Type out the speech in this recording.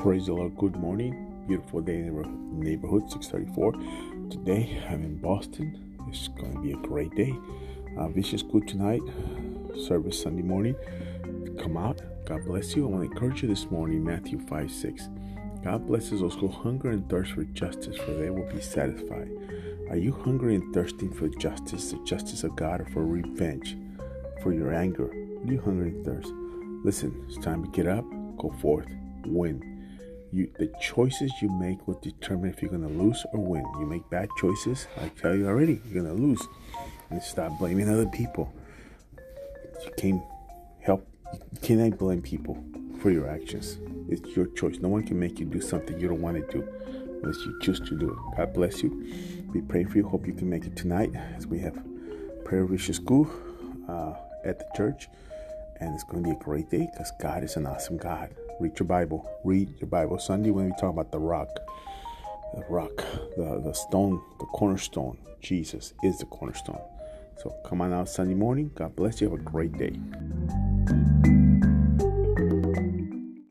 Praise the Lord. Good morning. Beautiful day in neighborhood, 634. Today I'm in Boston. It's going to be a great day. Uh, Vision School tonight, service Sunday morning. Come out. God bless you. I want to encourage you this morning, Matthew 5 6. God blesses those who hunger and thirst for justice, for they will be satisfied. Are you hungry and thirsting for justice, the justice of God, or for revenge, for your anger? Are you hungry and thirst? Listen, it's time to get up, go forth, win. You, the choices you make will determine if you're going to lose or win. You make bad choices, I tell you already, you're going to lose. And stop blaming other people. You can't help, you cannot blame people for your actions. It's your choice. No one can make you do something you don't want to do unless you choose to do it. God bless you. Be praying for you. Hope you can make it tonight as we have prayer vision school uh, at the church. And it's going to be a great day because God is an awesome God. Read your Bible. Read your Bible. Sunday, when we talk about the rock, the rock, the, the stone, the cornerstone, Jesus is the cornerstone. So come on out Sunday morning. God bless you. Have a great day.